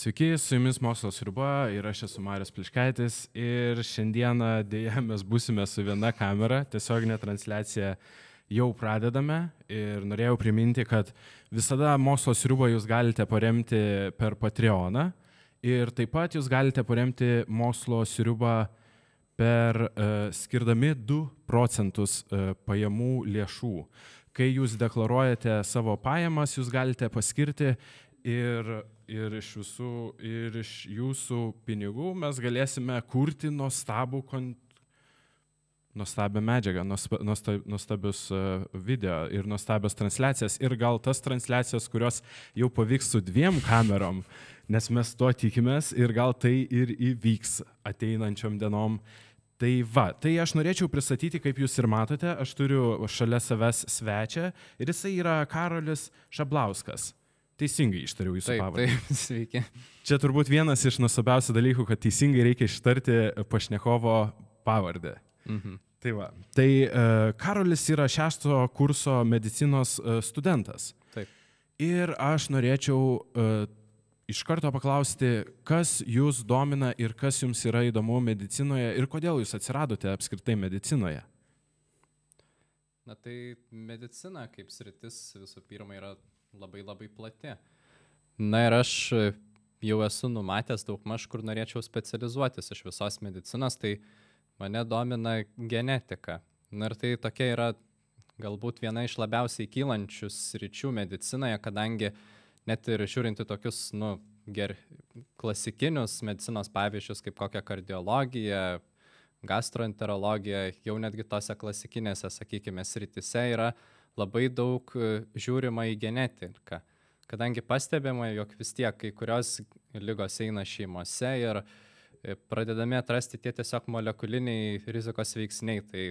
Sveiki, su jumis Mokslo sriuba ir aš esu Marius Pliškaitis ir šiandieną dėja mes būsime su viena kamera, tiesioginė transliacija jau pradedame ir norėjau priminti, kad visada Mokslo sriubą jūs galite paremti per Patreoną ir taip pat jūs galite paremti Mokslo sriubą per uh, skirdami 2 procentus uh, pajamų lėšų. Kai jūs deklaruojate savo pajamas, jūs galite paskirti ir, ir, iš visų, ir iš jūsų pinigų mes galėsime kurti nuostabų kon... nuostabią medžiagą, nuostabius e, video ir nuostabias transliacijas ir gal tas transliacijas, kurios jau pavyks su dviem kamerom, nes mes to tikimės ir gal tai ir įvyks ateinančiom dienom. Tai va, tai aš norėčiau pristatyti, kaip jūs ir matote, aš turiu šalia savęs svečią ir jisai yra Karolis Šablauskas. Teisingai ištariau jūsų taip, pavardę. Taip, sveiki. Čia turbūt vienas iš nuostabiausių dalykų, kad teisingai reikia ištarti pašnekovo pavardę. Mhm. Tai va. Tai uh, Karolis yra šešto kurso medicinos uh, studentas. Taip. Ir aš norėčiau uh, iš karto paklausti, kas jūs domina ir kas jums yra įdomu medicinoje ir kodėl jūs atsiradote apskritai medicinoje. Na tai medicina kaip sritis visų pirma yra labai labai plati. Na ir aš jau esu numatęs daug maž, kur norėčiau specializuotis iš visos medicinos, tai mane domina genetika. Na ir tai tokia yra galbūt viena iš labiausiai kylančių sričių medicinoje, kadangi net ir žiūrinti tokius, nu, ger, klasikinius medicinos pavyzdžius, kaip kokia kardiologija, gastroenterologija, jau netgi tose klasikinėse, sakykime, sritise yra labai daug e, žiūrima į genetiką, kadangi pastebima, jog vis tiek kai kurios lygos eina šeimose ir e, pradedami atrasti tie tiesiog molekuliniai rizikos veiksniai. Tai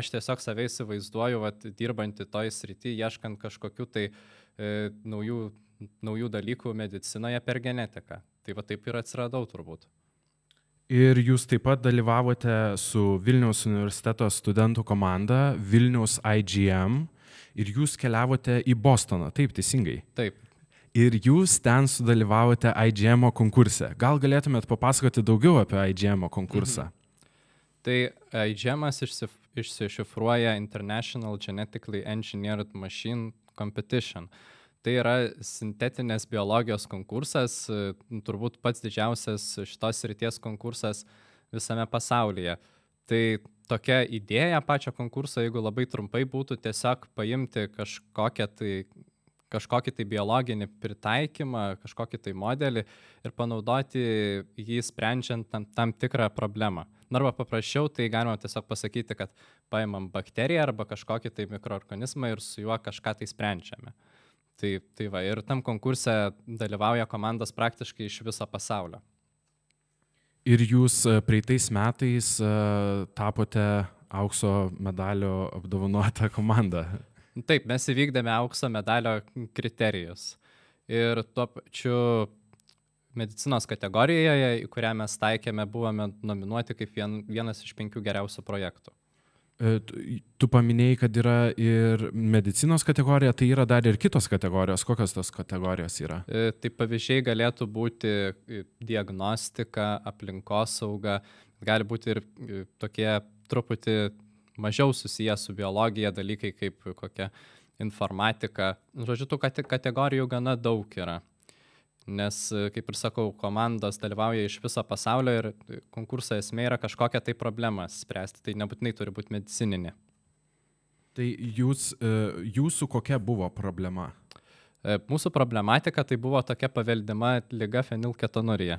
aš tiesiog save įsivaizduoju, vat, dirbantį toj srity, ieškant kažkokių tai e, naujų, naujų dalykų medicinoje per genetiką. Tai va taip ir atsiradau turbūt. Ir jūs taip pat dalyvavote su Vilniaus universiteto studentų komanda Vilniaus IGM ir jūs keliavote į Bostoną, taip teisingai? Taip. Ir jūs ten sudalyvavote IGM konkurse. Gal galėtumėt papasakoti daugiau apie IGM konkursą? Mhm. Tai IGM išsif, išsišifruoja International Genetically Engineered Machine Competition. Tai yra sintetinės biologijos konkursas, turbūt pats didžiausias šitos ryties konkursas visame pasaulyje. Tai tokia idėja pačio konkurso, jeigu labai trumpai būtų tiesiog paimti kažkokią tai kažkokį tai biologinį pritaikymą, kažkokį tai modelį ir panaudoti jį sprendžiant tam, tam tikrą problemą. Arba paprasčiau, tai galima tiesiog pasakyti, kad paimam bakteriją arba kažkokį tai mikroorganizmą ir su juo kažką tai sprendžiame. Tai, tai va, ir tam konkurse dalyvauja komandos praktiškai iš viso pasaulio. Ir jūs e, praeitais metais e, tapote aukso medalio apdovanota komanda. Taip, mes įvykdėme aukso medalio kriterijus. Ir tuo pačiu medicinos kategorijoje, į kurią mes taikėme, buvome nominuoti kaip vien, vienas iš penkių geriausių projektų. E, tu paminėjai, kad yra ir medicinos kategorija, tai yra dar ir kitos kategorijos. Kokios tos kategorijos yra? E, tai pavyzdžiai galėtų būti e, diagnostika, aplinkosauga, gali būti ir tokie truputį mažiau susiję su biologija dalykai kaip kokia informatika. Žodžiu, tų kategorijų gana daug yra nes, kaip ir sakau, komandos dalyvauja iš viso pasaulio ir konkurso esmė yra kažkokią tai problemą spręsti, tai nebūtinai turi būti medicininė. Tai jūs, e, jūsų kokia buvo problema? E, mūsų problematika tai buvo tokia paveldima lyga fenilketonurija.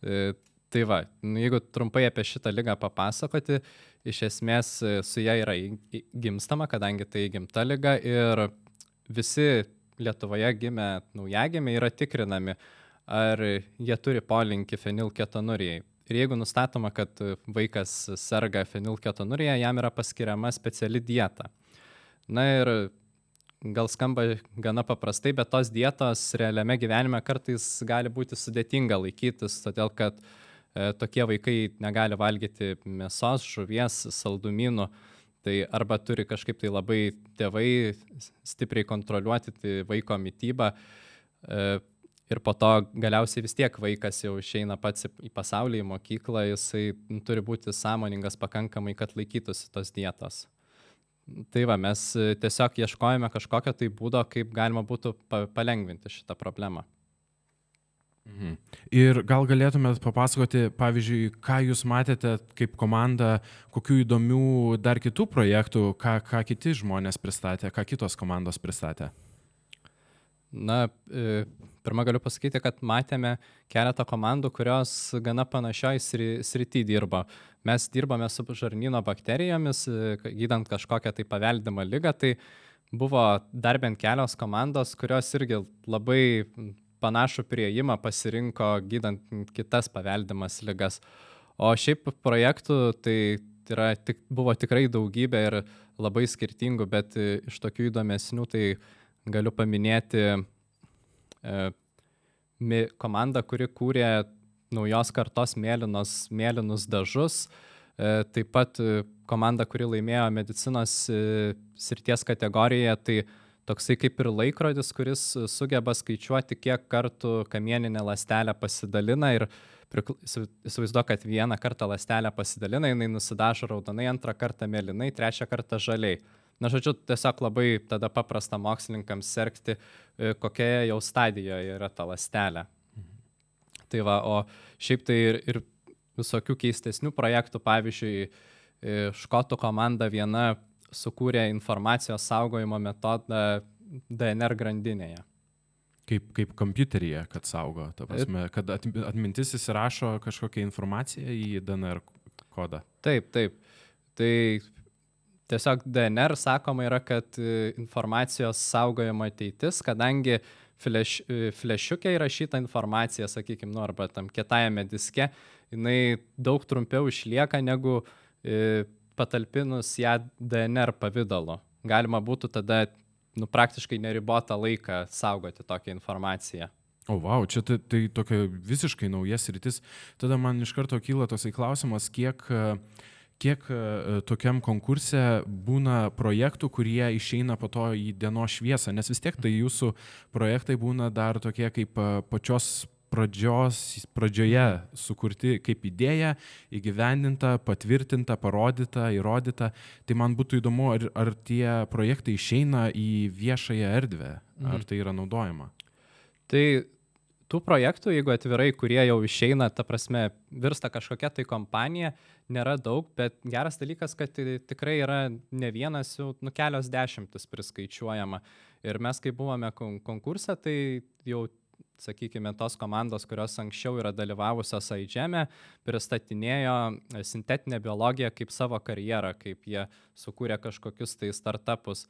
E, tai va, nu, jeigu trumpai apie šitą lygą papasakoti, iš esmės su ją yra gimstama, kadangi tai gimta lyga ir visi Lietuvoje gimę naujagimiai yra tikrinami, ar jie turi polinkį fenilketonurijai. Ir jeigu nustatoma, kad vaikas serga fenilketonurija, jam yra paskiriama speciali dieta. Na ir gal skamba gana paprastai, bet tos dietos realiame gyvenime kartais gali būti sudėtinga laikytis, todėl kad e, tokie vaikai negali valgyti mėsos, žuvies, saldumynų. Tai arba turi kažkaip tai labai tėvai stipriai kontroliuoti tai vaiko mytybą e, ir po to galiausiai vis tiek vaikas jau išeina pats į pasaulį, į mokyklą, jisai turi būti sąmoningas pakankamai, kad laikytųsi tos dietos. Tai va, mes tiesiog ieškojame kažkokio tai būdo, kaip galima būtų palengvinti šitą problemą. Mhm. Ir gal galėtumėt papasakoti, pavyzdžiui, ką jūs matėte kaip komanda, kokių įdomių dar kitų projektų, ką, ką kiti žmonės pristatė, ką kitos komandos pristatė? Na, e, pirmą galiu pasakyti, kad matėme keletą komandų, kurios gana panašioj srity dirba. Mes dirbame su žarnyno bakterijomis, e, gydant kažkokią tai paveldimą lygą, tai buvo dar bent kelios komandos, kurios irgi labai panašų prieimą pasirinko gydant kitas paveldimas ligas. O šiaip projektų tai yra, tik, buvo tikrai daugybė ir labai skirtingų, bet iš tokių įdomesnių tai galiu paminėti e, komandą, kuri kūrė naujos kartos mėlynos, mėlynus dažus. E, taip pat komanda, kuri laimėjo medicinos e, srities kategoriją, tai toksai kaip ir laikrodis, kuris sugeba skaičiuoti, kiek kartų kamieninė lastelė pasidalina ir įsivaizduoju, kad vieną kartą lastelę pasidalina, jinai nusidažo raudonai, antrą kartą mėlynai, trečią kartą žaliai. Na, žodžiu, tiesiog labai tada paprasta mokslininkams sergti, e, kokioje jau stadijoje yra ta lastelė. Mhm. Tai va, o šiaip tai ir, ir visokių keistesnių projektų, pavyzdžiui, e, škotų komanda viena sukūrė informacijos saugojimo metodą DNR grandinėje. Kaip, kaip kompiuteryje, kad saugo, ta prasme, kad atmintis įsirašo kažkokią informaciją į DNR kodą. Taip, taip. Tai tiesiog DNR sakoma yra, kad e, informacijos saugojimo ateitis, kadangi fleš, e, flešiukė įrašyta informacija, sakykime, nu, arba tam kietajame diske, jinai daug trumpiau išlieka negu e, patalpinus ją DNR pavydalu. Galima būtų tada nu, praktiškai neribotą laiką saugoti tokią informaciją. O, wow, čia tai, tai tokia visiškai naujas rytis. Tada man iš karto kyla tosai klausimas, kiek, kiek tokiam konkurse būna projektų, kurie išeina po to į dienos šviesą, nes vis tiek tai jūsų projektai būna dar tokie kaip pačios pradžios, pradžioje sukurti kaip idėja, įgyvendinta, patvirtinta, parodyta, įrodyta. Tai man būtų įdomu, ar, ar tie projektai išeina į viešąją erdvę, mhm. ar tai yra naudojama. Tai tų projektų, jeigu atvirai, kurie jau išeina, ta prasme, virsta kažkokia tai kompanija, nėra daug, bet geras dalykas, kad tikrai yra ne vienas, jau nu, kelios dešimtis priskaičiuojama. Ir mes, kai buvome konkurse, tai jau sakykime, tos komandos, kurios anksčiau yra dalyvavusios AIGEME, pristatinėjo sintetinę biologiją kaip savo karjerą, kaip jie sukūrė kažkokius tai startupus.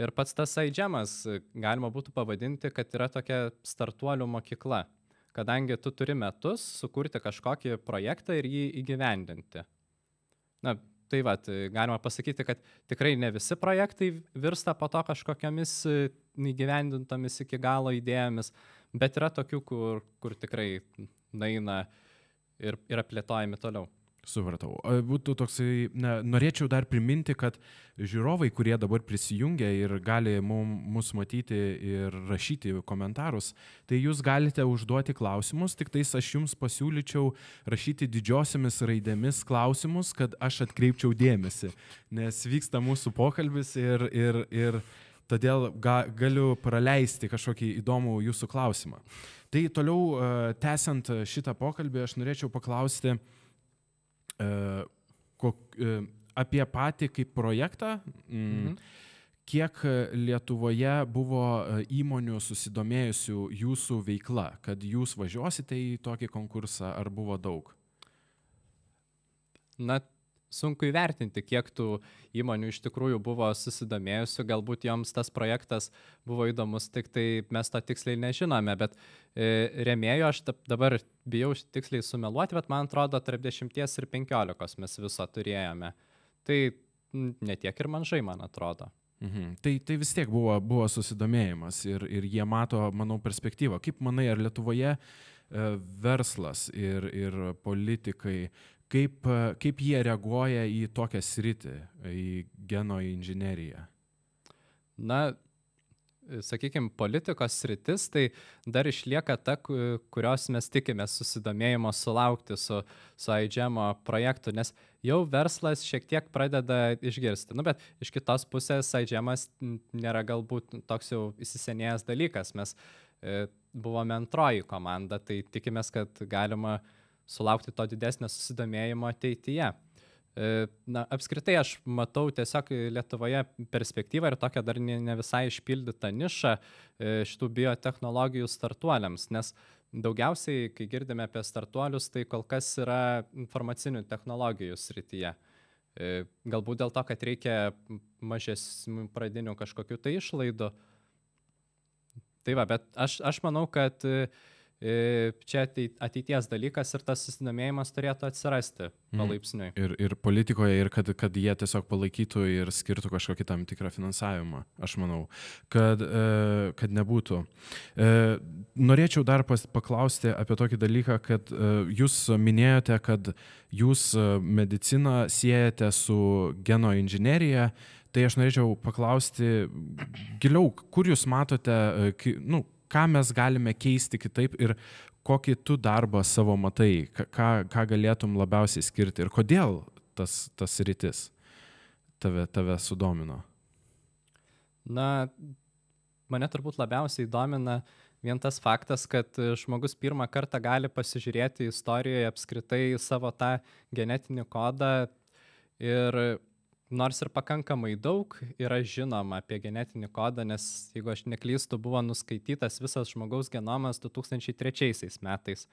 Ir pats tas AIGEMas galima būtų pavadinti, kad yra tokia startuolių mokykla, kadangi tu turi metus sukurti kažkokį projektą ir jį įgyvendinti. Na, tai va, galima pasakyti, kad tikrai ne visi projektai virsta po to kažkokiamis įgyvendintomis iki galo idėjomis, bet yra tokių, kur, kur tikrai naina ir yra plėtojami toliau. Supratau. Būtų toksai, ne, norėčiau dar priminti, kad žiūrovai, kurie dabar prisijungia ir gali mum, mus matyti ir rašyti komentarus, tai jūs galite užduoti klausimus, tik tais aš jums pasiūlyčiau rašyti didžiosiamis raidėmis klausimus, kad aš atkreipčiau dėmesį, nes vyksta mūsų pokalbis ir, ir, ir todėl ga, galiu praleisti kažkokį įdomų jūsų klausimą. Tai toliau, tęsiant šitą pokalbį, aš norėčiau paklausti uh, kok, uh, apie patį kaip projektą. Mm, mhm. Kiek Lietuvoje buvo įmonių susidomėjusių jūsų veikla, kad jūs važiuosite į tokį konkursą, ar buvo daug? Na, sunku įvertinti, kiek tų įmonių iš tikrųjų buvo susidomėjusių, galbūt joms tas projektas buvo įdomus, tik tai mes to tiksliai nežinome, bet e, remėjo aš dabar bijau tiksliai sumeluoti, bet man atrodo, tarp 10 ir 15 mes viso turėjome. Tai netiek ir mažai, man atrodo. Mhm. Tai, tai vis tiek buvo, buvo susidomėjimas ir, ir jie mato, manau, perspektyvą. Kaip manai, ar Lietuvoje e, verslas ir, ir politikai kaip, kaip jie reaguoja į tokią sritį, į geno inžineriją? Na, sakykime, politikos sritis, tai dar išlieka ta, kurios mes tikimės susidomėjimo sulaukti su, su iGEMO projektu, nes jau verslas šiek tiek pradeda išgirsti. Nu, bet iš kitos pusės iGEMas nėra galbūt toks jau įsisenėjęs dalykas. Mes e, buvome antroji komanda, tai tikimės, kad galima sulaukti to didesnio susidomėjimo ateityje. E, na, apskritai aš matau tiesiog Lietuvoje perspektyvą ir tokią dar ne, visai išpildytą nišą e, šitų biotehnologijų startuoliams, nes daugiausiai, kai girdime apie startuolius, tai kol kas yra informacinių technologijų srityje. E, galbūt dėl to, kad reikia mažesnių pradinių kažkokių tai išlaidų. Tai va, bet aš, aš manau, kad čia ateities dalykas ir tas susidomėjimas turėtų atsirasti mhm. palaipsniui. Mm. Ir, ir politikoje, ir kad, kad jie tiesiog palaikytų ir skirtų kažkokį tam tikrą finansavimą, aš manau, kad, e, kad nebūtų. E, norėčiau dar pas, paklausti apie tokį dalyką, kad e, jūs minėjote, kad jūs mediciną siejate su geno inžinierija. Tai aš norėčiau paklausti giliau, kur jūs matote, nu, ką mes galime keisti kitaip ir kokį tu darbą savo matai, ką, ką galėtum labiausiai skirti ir kodėl tas, tas rytis tave, tave sudomino? Na, mane turbūt labiausiai domina vien tas faktas, kad žmogus pirmą kartą gali pasižiūrėti istorijoje apskritai savo tą genetinį kodą ir nors ir pakankamai daug yra žinoma apie genetinį kodą, nes jeigu aš neklystu, buvo nuskaitytas visas žmogaus genomas 2003 metais.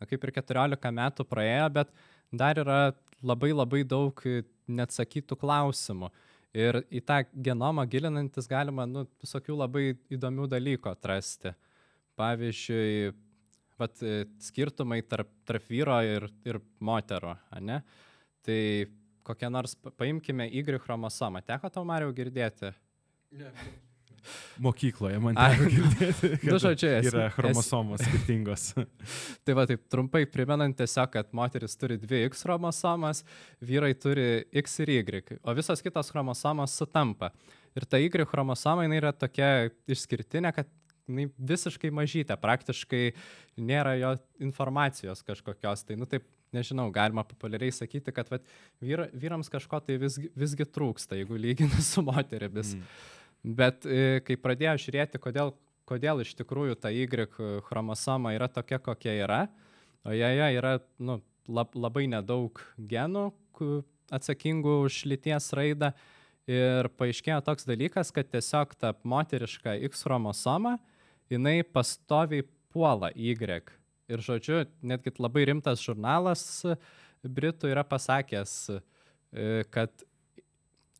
Na, kaip ir 14 metų praėjo, bet dar yra labai labai daug neatsakytų klausimų. Ir į tą genomą gilinantis galima nu, visokių labai įdomių dalykų atrasti. Pavyzdžiui, vat, skirtumai tarp, tarp vyro ir, ir motero. Ne? Tai kokią nors, paimkime Y chromosomą. Teko tau, Mariau, girdėti? Ne. Mokykloje man teko girdėti. Du žodžiu, esi, yra chromosomos esi. skirtingos. tai va, taip trumpai primenant tiesiog, kad moteris turi dvi X chromosomas, vyrai turi X ir Y, o visos kitos chromosomos sutampa. Ir ta Y chromosoma jinai yra tokia išskirtinė, kad jinai visiškai mažytė, praktiškai nėra jo informacijos kažkokios. Tai, nu taip, nežinau, galima populiariai sakyti, kad vat, vyra, vyrams kažko tai visgi, visgi trūksta, jeigu lygina su moterimis. Mm. Bet e, kai pradėjau žiūrėti, kodėl, kodėl iš tikrųjų ta Y chromosoma yra tokia, kokia yra, o joje yra nu, lab, labai nedaug genų atsakingų už lyties raidą. Ir paaiškėjo toks dalykas, kad tiesiog ta moteriška X chromosoma, jinai pastoviai puola Y Ir žodžiu, netgi labai rimtas žurnalas Britų yra pasakęs, e, kad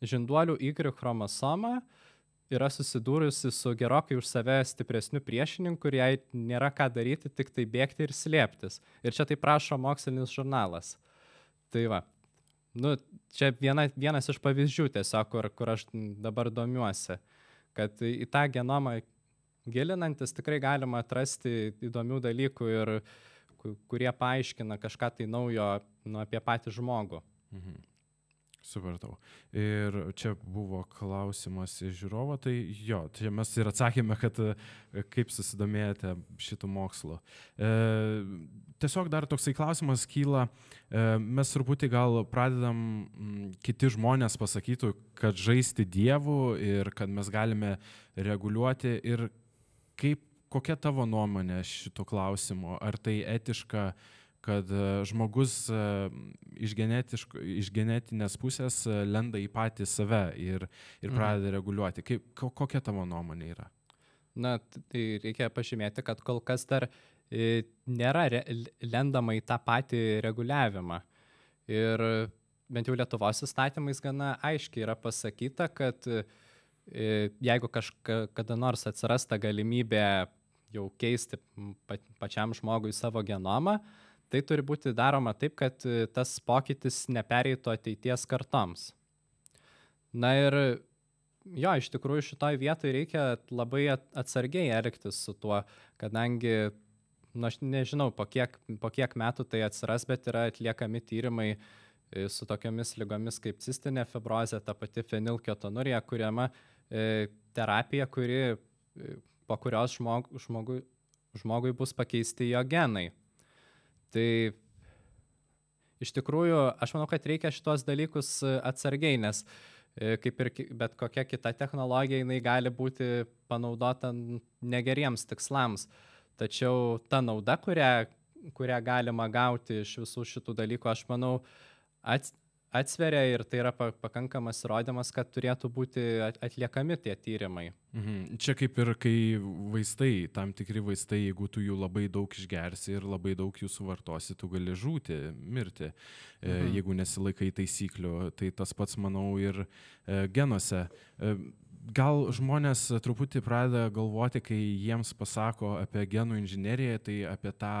žinduolių Y chromosoma yra susidūrusi su gerokai už save stipresniu priešininku ir jai nėra ką daryti, tik tai bėgti ir slėptis. Ir čia tai prašo mokslinis žurnalas. Tai va. Nu, čia viena, vienas iš pavyzdžių tiesiog, kur, kur aš dabar domiuosi, kad į tą genomą gilinantis tikrai galima atrasti įdomių dalykų ir kurie paaiškina kažką tai naujo nu, apie patį žmogų. Mhm. Supratau. Ir čia buvo klausimas iš žiūrovo, tai jo, čia mes ir atsakėme, kad e, kaip susidomėjote šitų mokslo. E, tiesiog dar toksai klausimas kyla, e, mes truputį gal pradedam, m, kiti žmonės pasakytų, kad žaisti dievų ir kad mes galime reguliuoti ir kaip, kokia tavo nuomonė šito klausimo? Ar tai etiška, kad e, žmogus e, iš, iš genetinės pusės e, lenda į patį save ir, ir mhm. pradeda mhm. reguliuoti? Kaip, kokia tavo nuomonė yra? Na, tai reikia pažymėti, kad kol kas dar nėra re, lendama į tą patį reguliavimą. Ir bent jau Lietuvos įstatymais gana aiškiai yra pasakyta, kad uh, jeigu kažkada nors atsiras ta galimybė jau keisti pačiam žmogui savo genomą, tai turi būti daroma taip, kad e, tas pokytis nepereitų ateities kartoms. Na ir jo, iš tikrųjų šitoj vietoj reikia labai atsargiai elgtis su tuo, kadangi nu, aš nežinau, po kiek, po kiek metų tai atsiras, bet yra atliekami tyrimai e, su tokiamis lygomis kaip cistinė fibrozė, ta pati fenilketonurija, kuriama e, terapija, kuri, e, po kurios žmog, žmogui, žmogui bus pakeisti jo genai. Tai iš tikrųjų, aš manau, kad reikia šitos dalykus e, atsargiai, nes e, kaip ir bet kokia kita technologija, jinai gali būti panaudota negeriems tikslams. Tačiau ta nauda, kurią, kurią galima gauti iš visų šitų dalykų, aš manau, ats, atsveria ir tai yra pakankamas įrodymas, kad turėtų būti atliekami tie tyrimai. Mhm. Čia kaip ir kai vaistai, tam tikri vaistai, jeigu tu jų labai daug išgersi ir labai daug jų suvartosi, tu gali žūti, mirti, e, mhm. jeigu nesilaikai taisyklių. Tai tas pats, manau, ir e, genuose. E, gal žmonės truputį pradeda galvoti, kai jiems pasako apie genų inžineriją, tai apie tą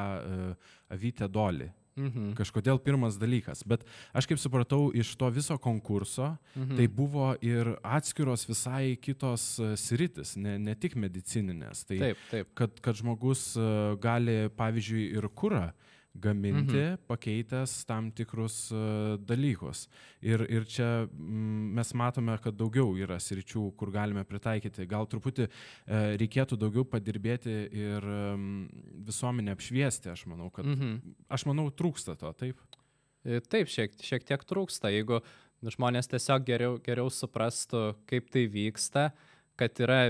avytę dolį. Mhm. Kažkodėl pirmas dalykas. Bet aš kaip supratau, iš to viso konkurso mhm. tai buvo ir atskiros visai kitos e, sritis, ne, ne tik medicininės. Tai taip, taip. Kad, kad žmogus e, gali, pavyzdžiui, ir kurą gaminti, mhm. pakeitęs tam tikrus uh, dalykus. Ir, ir čia mm, mes matome, kad daugiau yra sričių, kur galime pritaikyti. Gal truputį uh, reikėtų daugiau padirbėti ir visuomenę apšviesti, aš manau, kad mhm. aš manau, trūksta to, taip? E, taip, šiek, šiek tiek trūksta. Jeigu žmonės tiesiog geriau, geriau suprastų, kaip tai vyksta, kad yra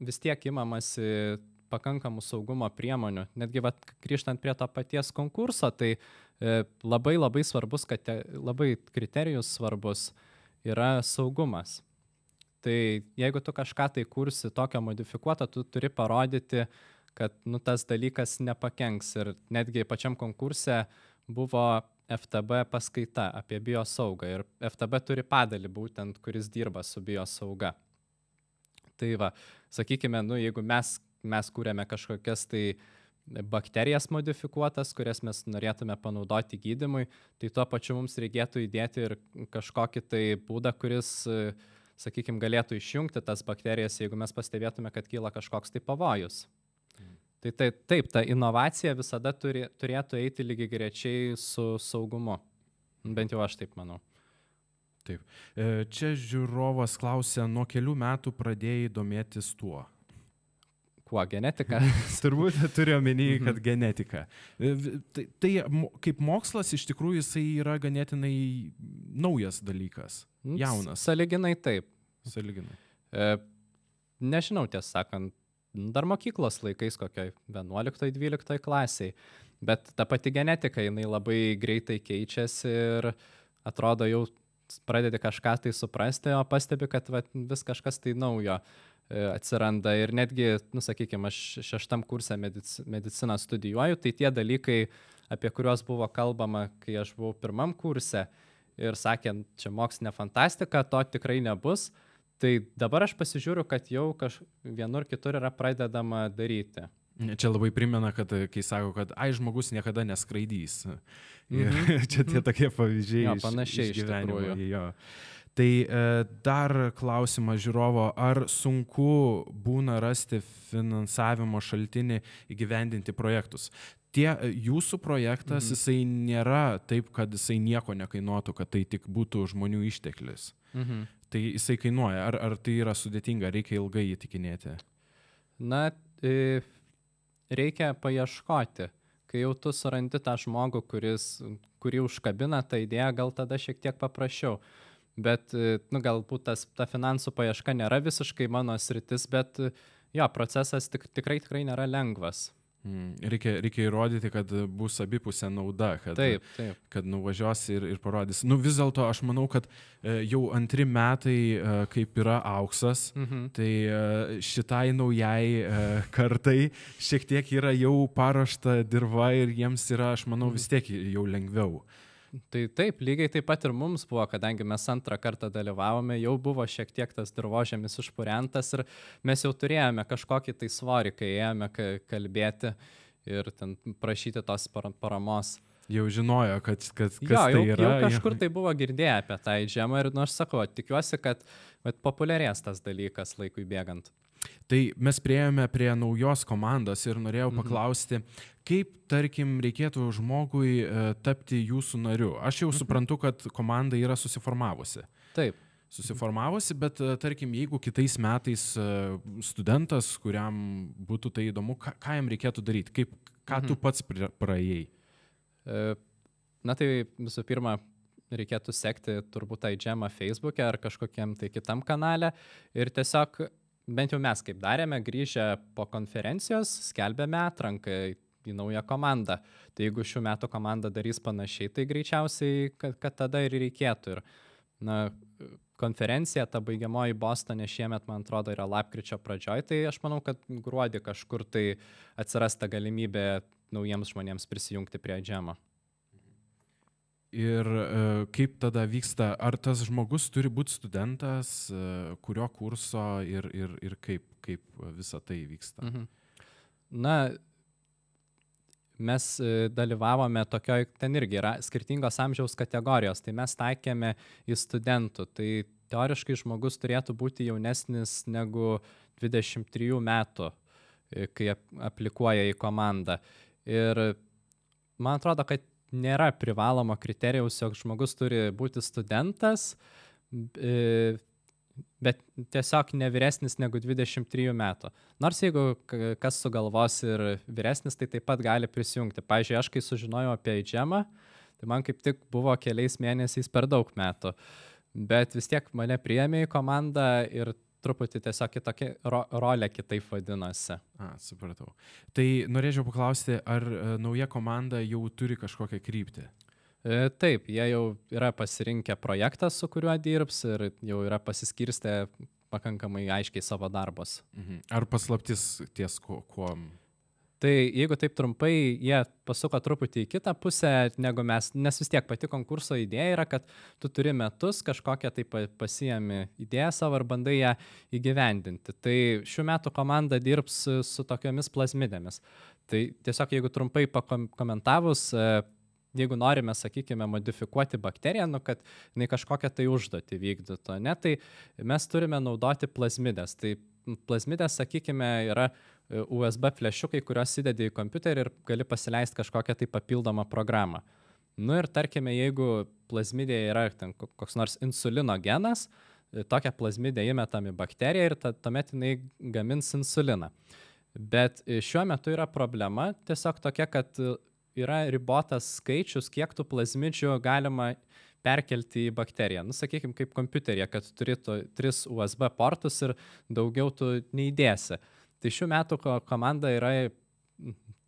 vis tiek imamasi pakankamų saugumo priemonių. Netgi vat, grįžtant prie to paties konkurso, tai e, labai labai svarbus, kad te, labai kriterijus svarbus yra saugumas. Tai jeigu tu kažką tai kursi tokio modifikuoto, tu turi parodyti, kad nu, tas dalykas nepakenks. Ir netgi pačiam konkurse buvo FTB paskaita apie biosaugą. Ir FTB turi padalį būtent, kuris dirba su biosauga. Tai va, sakykime, nu, jeigu mes mes kūrėme kažkokias tai bakterijas modifikuotas, kurias mes norėtume panaudoti gydimui, tai tuo pačiu mums reikėtų įdėti ir kažkokį tai būdą, kuris, sakykime, galėtų išjungti tas bakterijas, jeigu mes pastebėtume, kad kyla kažkoks tai pavojus. Mhm. Tai, tai taip, ta inovacija visada turi, turėtų eiti lygiai grečiai su saugumu. Bent jau aš taip manau. Taip. E, čia žiūrovas klausė, nuo kelių metų pradėjai domėtis tuo. Kuo genetika? Turbūt turiu omeny, kad mhm. genetika. E, tai, tai kaip mokslas iš tikrųjų jisai yra ganėtinai naujas dalykas. Jaunas. Saliginai taip. Saliginai. E, nežinau, tiesą sakant, dar mokyklos laikais kokioj 11-12 klasiai. Bet ta pati genetika, jinai labai greitai keičiasi ir atrodo jau pradedi kažką tai suprasti, o pastebi, kad va, vis kažkas tai naujo. E, atsiranda ir netgi, nu, sakykime, aš šeštam medic mediciną studijuoju, tai tie dalykai, apie kuriuos buvo kalbama, kai aš buvau pirmam kurse ir sakė, čia mokslinė fantastika, to tikrai nebus, tai dabar aš pasižiūriu, kad jau kaž vienur kitur yra pradedama daryti. Čia labai primena, kad kai sako, kad ai žmogus niekada neskraidys. Mm -hmm. čia tie tokie pavyzdžiai. Jo, panašiai iš, iš gyvenimo. Jo. Tai e, dar klausimas žiūrovo, ar sunku būna rasti finansavimo šaltinį įgyvendinti projektus? Tie e, jūsų projektas, mhm. jisai nėra taip, kad jisai nieko nekainuotų, kad tai tik būtų žmonių išteklis. Mhm. Tai jisai kainuoja, ar, ar tai yra sudėtinga, reikia ilgai įtikinėti? Na, e, reikia paieškoti. Kai jau tu surandi tą žmogų, kuris, kurį užkabina tą idėją, gal tada šiek tiek paprasčiau bet, e, nu, galbūt tas, ta finansų paieška nėra visiškai mano sritis, bet e, jo, procesas tik, tikrai, tikrai nėra lengvas. Mm, reikia, reikia įrodyti, kad bus abipusė nauda, kad, taip, taip. kad nuvažiuos ir, ir parodys. Nu, vis dėlto aš manau, kad e, jau antri metai, kaip yra auksas, mhm. tai šitai naujai kartai šiek tiek yra jau paruošta dirba ir jiems yra, aš manau, vis tiek jau lengviau. Tai taip, lygiai taip pat ir mums buvo, kadangi mes antrą kartą dalyvavome, jau buvo šiek tiek tas dirbožėmis užpurentas ir mes jau turėjome kažkokį tai svorį, kai ėjome kalbėti ir ten prašyti tos paramos. Jau žinojo, kad, kad kas jo, jau, tai yra. Jau kažkur tai buvo girdėję apie tą žemą ir nors sakau, tikiuosi, kad vat, populiarės tas dalykas laikui bėgant. Tai mes prieėjome prie naujos komandos ir norėjau Mhm. paklausti, kaip, tarkim, reikėtų žmogui e, tapti jūsų nariu. Aš jau Mhm. suprantu, kad komanda yra susiformavusi. Taip. Susiformavusi, bet e, tarkim, jeigu kitais metais e, studentas, kuriam būtų tai įdomu, ką, ką jam reikėtų daryti, kaip, ką tu Mhm. pats pra- praėjai. Na tai visų pirma, reikėtų sekti turbūt tą džemą Facebook'e ar kažkokiam tai kitam kanale ir tiesiog, bent jau mes kaip darėme, grįžę po konferencijos, skelbėme atranką į naują komandą. Tai jeigu šių metų komanda darys panašiai, tai greičiausiai, kad, kad tada ir reikėtų. Ir, na, konferencija, ta baigiamoji Bostone šiemet, man atrodo, yra lapkričio pradžioj, tai aš manau, kad gruodį kažkur tai atsiras ta galimybė naujiems žmonėms prisijungti prie džemo. Ir e, kaip tada vyksta, ar tas žmogus turi būti studentas, e, kurio kurso ir, ir, ir kaip, kaip visa tai vyksta. Mhm. Na, mes e, dalyvavome tokioj, ten irgi yra skirtingos amžiaus kategorijos, tai mes taikėme į studentų. Tai teoriškai žmogus turėtų būti jaunesnis negu 23 metų, kai ap- aplikuoja į komandą. Ir man atrodo, kad nėra privalomo kriterijaus, jog žmogus turi būti studentas, e, bet tiesiog ne vyresnis negu 23 metų. Nors jeigu kas sugalvos ir vyresnis, tai taip pat gali prisijungti. Pavyzdžiui, aš kai sužinojau apie džemą, tai man kaip tik buvo keliais mėnesiais per daug metų. Bet vis tiek mane priėmė į komandą ir truputį tiesiog kitokia ro rolė kitaip vadinosi. A, supratau. Tai norėčiau paklausti, ar e, nauja komanda jau turi kažkokią kryptį? E, Taip, jie jau yra pasirinkę projektą, su kuriuo dirbs ir jau yra pasiskirstę pakankamai aiškiai savo darbus. Mhm. Ar paslaptis ties kuo? kuo... Tai jeigu taip trumpai, jie pasuko truputį į kitą pusę negu mes, nes vis tiek pati konkurso idėja yra, kad tu turi metus kažkokią tai pa- pasiemi idėją savo ir bandai ją įgyvendinti. Tai šių metų komanda dirbs su, tokiomis plazmidėmis. Tai tiesiog jeigu trumpai pakomentavus, e, jeigu norime, sakykime, modifikuoti bakteriją, nu, kad jinai kažkokią tai užduotį vykdytų, ne, tai mes turime naudoti plazmidės. Tai plazmidės, sakykime, yra USB flešiukai, kuriuos įdedi į kompiuterį ir gali pasileisti kažkokią tai papildomą programą. Nu ir tarkime, jeigu plazmidėje yra ten ko- koks nors insulino genas, tokią plazmidę įmetam į bakteriją ir ta, tuomet jinai gamins insuliną. Bet e, šiuo metu yra problema tiesiog tokia, kad e, yra ribotas skaičius, kiek tų plazmidžių galima perkelti į bakteriją. Nu, sakykime, kaip kompiuteryje, kad turėtų tris USB portus ir daugiau tu neįdėsi. Tai šių metų ko komanda yra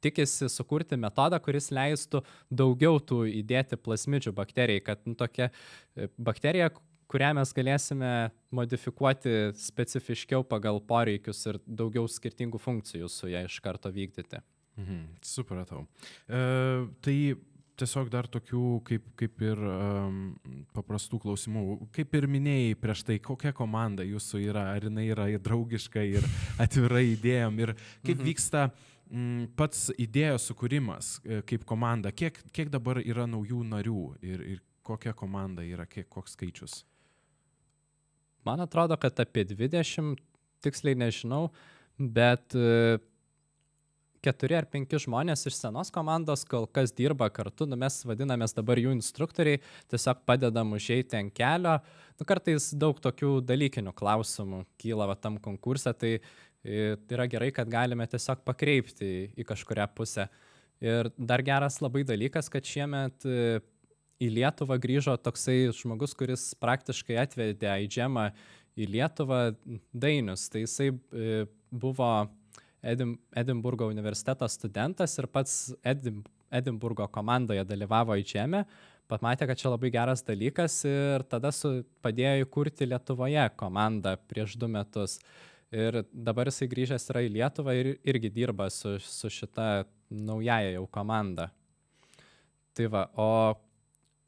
tikisi sukurti metodą, kuris leistų daugiau tų įdėti plasmidžių bakterijai, kad nu, tokia e, bakterija, kurią mes galėsime modifikuoti specifiškiau pagal poreikius ir daugiau skirtingų funkcijų su ją iš karto vykdyti. Mhm. Supratau. E, tai tiesiog dar tokių kaip, kaip ir um, paprastų klausimų. Kaip ir minėjai prieš tai, kokia komanda jūsų yra, ar jinai yra ir draugiška ir atvira idėjom ir kaip mhm. vyksta mm, pats idėjos sukūrimas e, kaip komanda, kiek, kiek dabar yra naujų narių ir, ir kokia komanda yra, kiek, koks skaičius. Man atrodo, kad apie 20, tiksliai nežinau, bet e, keturi ar penki žmonės iš senos komandos kol kas dirba kartu, nu, mes vadinamės dabar jų instruktoriai, tiesiog padedam užeiti ant kelio. Nu, kartais daug tokių dalykinių klausimų kyla va, tam konkursą, tai e, yra gerai, kad galime tiesiog pakreipti į, kažkuria pusę. Ir dar geras labai dalykas, kad šiemet e, į Lietuvą grįžo toksai žmogus, kuris praktiškai atvedė į džemą į Lietuvą Dainius. Tai jisai e, buvo Edim, Edinburgo universiteto studentas ir pats Edim, Edinburgo komandoje dalyvavo į džemę, pamatė, kad čia labai geras dalykas ir tada su, padėjo įkurti Lietuvoje komandą prieš du metus. Ir dabar jisai grįžęs yra į Lietuvą ir irgi dirba su, su šita naujaja jau komanda. Tai va, o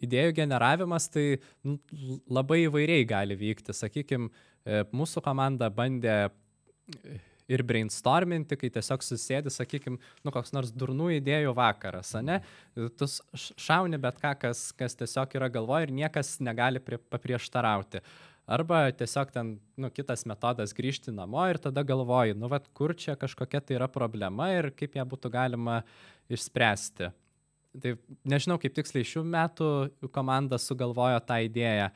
idėjų generavimas tai nu, labai įvairiai gali vykti. Sakykime, mūsų komanda bandė ir brainstorminti, kai tiesiog susėdi, sakykime, nu koks nors durnų idėjų vakaras, ne? Tu s- š- šauni bet ką, kas, kas tiesiog yra galvoje ir niekas negali prie, paprieštarauti. Arba tiesiog ten, nu, kitas metodas grįžti namo ir tada galvoji, nu, vad, kur čia kažkokia tai yra problema ir kaip ją būtų galima išspręsti. Tai nežinau, kaip tiksliai šių metų komanda sugalvojo tą idėją.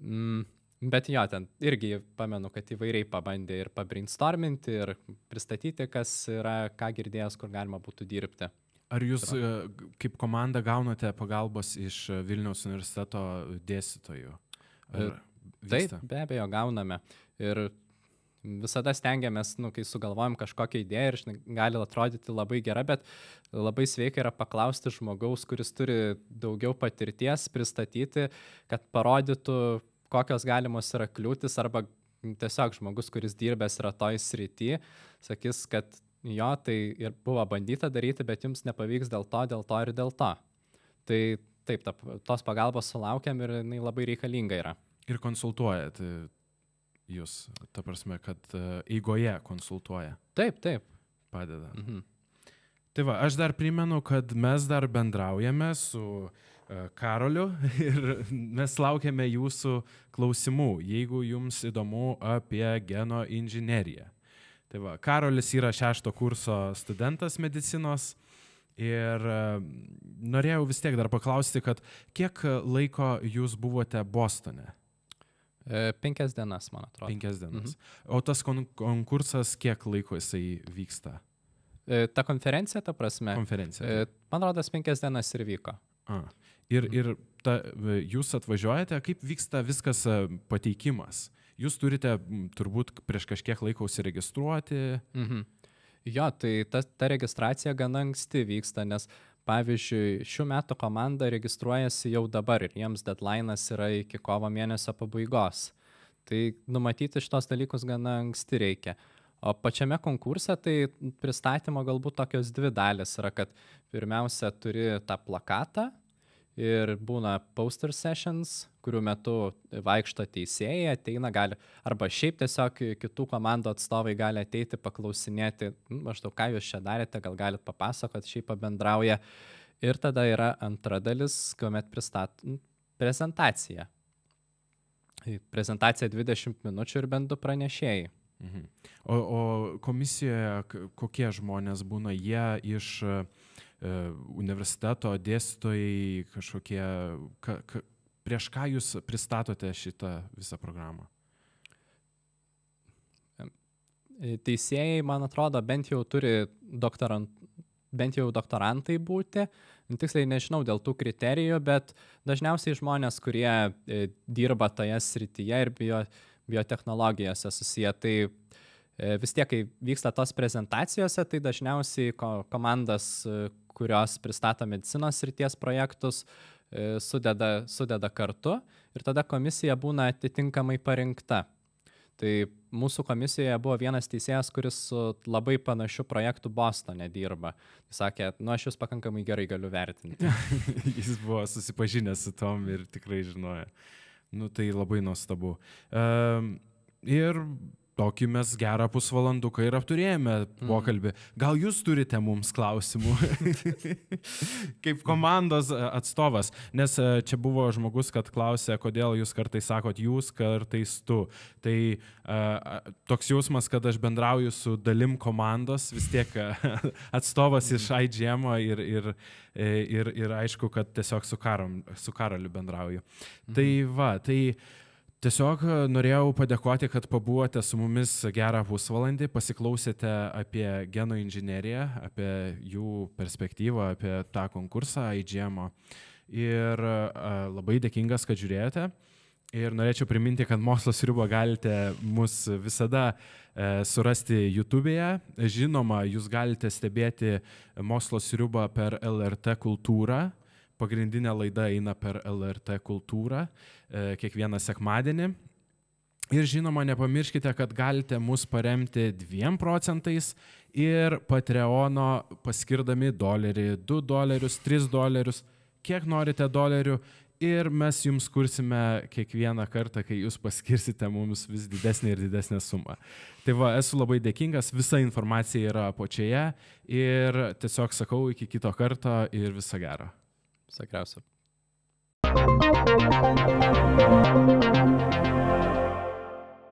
Mm, bet jo, ten irgi pamenu, kad įvairiai pabandė ir pabrainstorminti, ir pristatyti, kas yra, ką girdėjęs, kur galima būtų dirbti. Ar jūs e, kaip komanda gaunate pagalbos iš Vilniaus universiteto dėstytojų? Ar... Ir Taip, be abejo, gauname. Ir visada stengiamės, nu, kai sugalvojam kažkokią idėją ir gali atrodyti labai gera, bet labai sveika yra paklausti žmogaus, kuris turi daugiau patirties, pristatyti, kad parodytų, kokios galimos yra kliūtis arba tiesiog žmogus, kuris dirbęs yra toj srity, sakys, kad jo, tai ir buvo bandyta daryti, bet jums nepavyks dėl to, dėl to ir dėl to. Tai taip, ta, tos pagalbos sulaukiam ir jinai labai reikalinga yra. Ir konsultuojat e, jūs, ta prasme, kad e, eigoje konsultuoja. Taip, taip. Padeda. Mhm. Tai va, aš dar primenu, kad mes dar bendraujame su uh, Karoliu ir mes laukiame jūsų klausimų, jeigu jums įdomu apie geno inžineriją. Tai va, Karolis yra šešto kurso studentas medicinos ir uh, norėjau vis tiek dar paklausti, kad kiek laiko jūs buvote Bostone? E, penkias dienas, man atrodo. Penkias dienas. Mhm. O tas kon konkursas, kiek laiko jisai vyksta? E, ta konferencija, ta prasme. Konferencija. E, man rodos, penkias dienas ir vyko. A. Ir, ir ta, jūs atvažiuojate, kaip vyksta viskas pateikimas? Jūs turite turbūt prieš kažkiek laiko užsiregistruoti. Mhm. Jo, tai ta, ta registracija gana anksti vyksta, nes pavyzdžiui šių metų komanda registruojasi jau dabar ir jiems deadline'as yra iki kovo mėnesio pabaigos. Tai numatyti šitos dalykus gana anksti reikia. O pačiame konkurse tai pristatymo galbūt tokios dvi dalis yra, kad pirmiausia turi tą plakatą, ir būna poster sessions, kurių metu vaikšto teisėjai, ateina, gali, arba šiaip tiesiog kitų komandų atstovai gali ateiti, paklausinėti, nu, maždaug ką jūs čia darėte, gal galit papasakot, šiaip pabendrauja. Ir tada yra antra dalis, kuomet pristat nu, prezentacija. Prezentacija 20 minučių ir bent du pranešėjai. Mhm. O, o komisijoje kokie žmonės būna? Jie iš uh, universiteto dėstytojai kažkokie, ka, ka, prieš ką jūs pristatote šitą visą programą? E, teisėjai, man atrodo, bent jau turi doktorant, bent jau doktorantai būti. Tiksliai nežinau dėl tų kriterijų, bet dažniausiai žmonės, kurie e, dirba toje srityje ir bio, biotehnologijose susiję, tai vis tiek, kai vyksta tos prezentacijose, tai dažniausiai komandas, kurios pristato medicinos ryties projektus, e, sudeda, sudeda kartu ir tada komisija būna atitinkamai parinkta. Tai mūsų komisijoje buvo vienas teisėjas, kuris su labai panašiu projektu Bostone dirba. Jis sakė, nu aš jūs pakankamai gerai galiu vertinti. Jis buvo susipažinęs su tom ir tikrai žinojo. Nu tai labai nuostabu. Um, ir tokį mes gerą pusvalanduką ir apturėjome mhm. pokalbį. Gal jūs turite mums klausimų kaip komandos e, atstovas, nes e, čia buvo žmogus, kad klausė, kodėl jūs kartais sakot jūs, kartais tu. Tai uh, toks jausmas, kad aš bendrauju su dalim komandos, vis tiek atstovas iš mhm. IGM ir, ir, ir, ir aišku, kad tiesiog su, karom, su karaliu bendrauju. Mhm. Tai va, tai Tiesiog e, norėjau padėkoti, kad pabuvote su mumis gerą pusvalandį, pasiklausėte apie genų inžineriją, apie jų perspektyvą, apie tą konkursą IGM. Ir uh, labai dėkingas, kad žiūrėjote. Ir norėčiau priminti, kad mokslo sriubą galite mus visada e, surasti YouTube'e. Žinoma, jūs galite stebėti mokslo sriubą per LRT kultūrą pagrindinė laida eina per LRT kultūrą e, kiekvieną sekmadienį. Ir žinoma, nepamirškite, kad galite mus paremti 2 procentais ir Patreono paskirdami dolerį, 2 dolerius, 3 dolerius, kiek norite dolerių. Ir mes jums kursime kiekvieną kartą, kai jūs paskirsite mums vis didesnį ir didesnę sumą. Tai va, esu labai dėkingas, visa informacija yra apačioje ir tiesiog sakau iki kito karto ir viso gero. Essa graça.